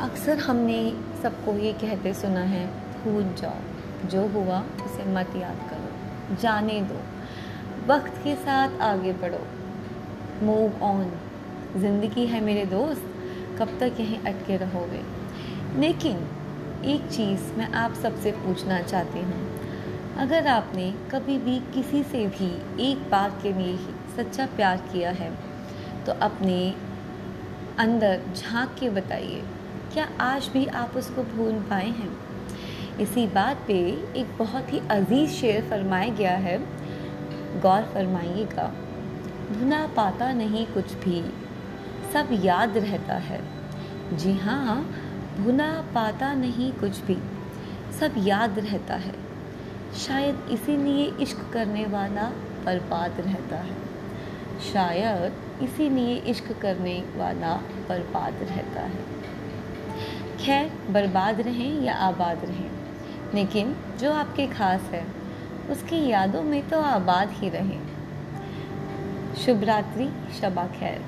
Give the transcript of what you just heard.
अक्सर हमने सबको ये कहते सुना है, भूल जाओ, जो हुआ उसे मत याद करो, जाने दो, वक्त के साथ आगे बढ़ो मूव ऑन ज़िंदगी है मेरे दोस्त, कब तक यहीं अटके रहोगे? लेकिन एक चीज़ मैं आप सबसे पूछना चाहती हूँ, अगर आपने कभी भी किसी से भी एक बात के लिए ही सच्चा प्यार किया है तो अपने अंदर झाँक के बताइए क्या आज भी आप उसको भूल पाए हैं? इसी बात पे एक बहुत ही अज़ीज़ शेर फरमाया गया है। गौर फरमाइएगा भुना पाता नहीं कुछ भी, सब याद रहता है। जी हाँ भुना पाता नहीं कुछ भी, सब याद रहता है। शायद इसीलिए इश्क करने वाला बर्बाद रहता है। शायद इसीलिए इश्क करने वाला बर्बाद रहता है। खैर बर्बाद रहें या आबाद रहें। लेकिन जो आपके ख़ास है, उसकी यादों में तो आबाद ही रहें। शुभ रात्रि, शबा खैर।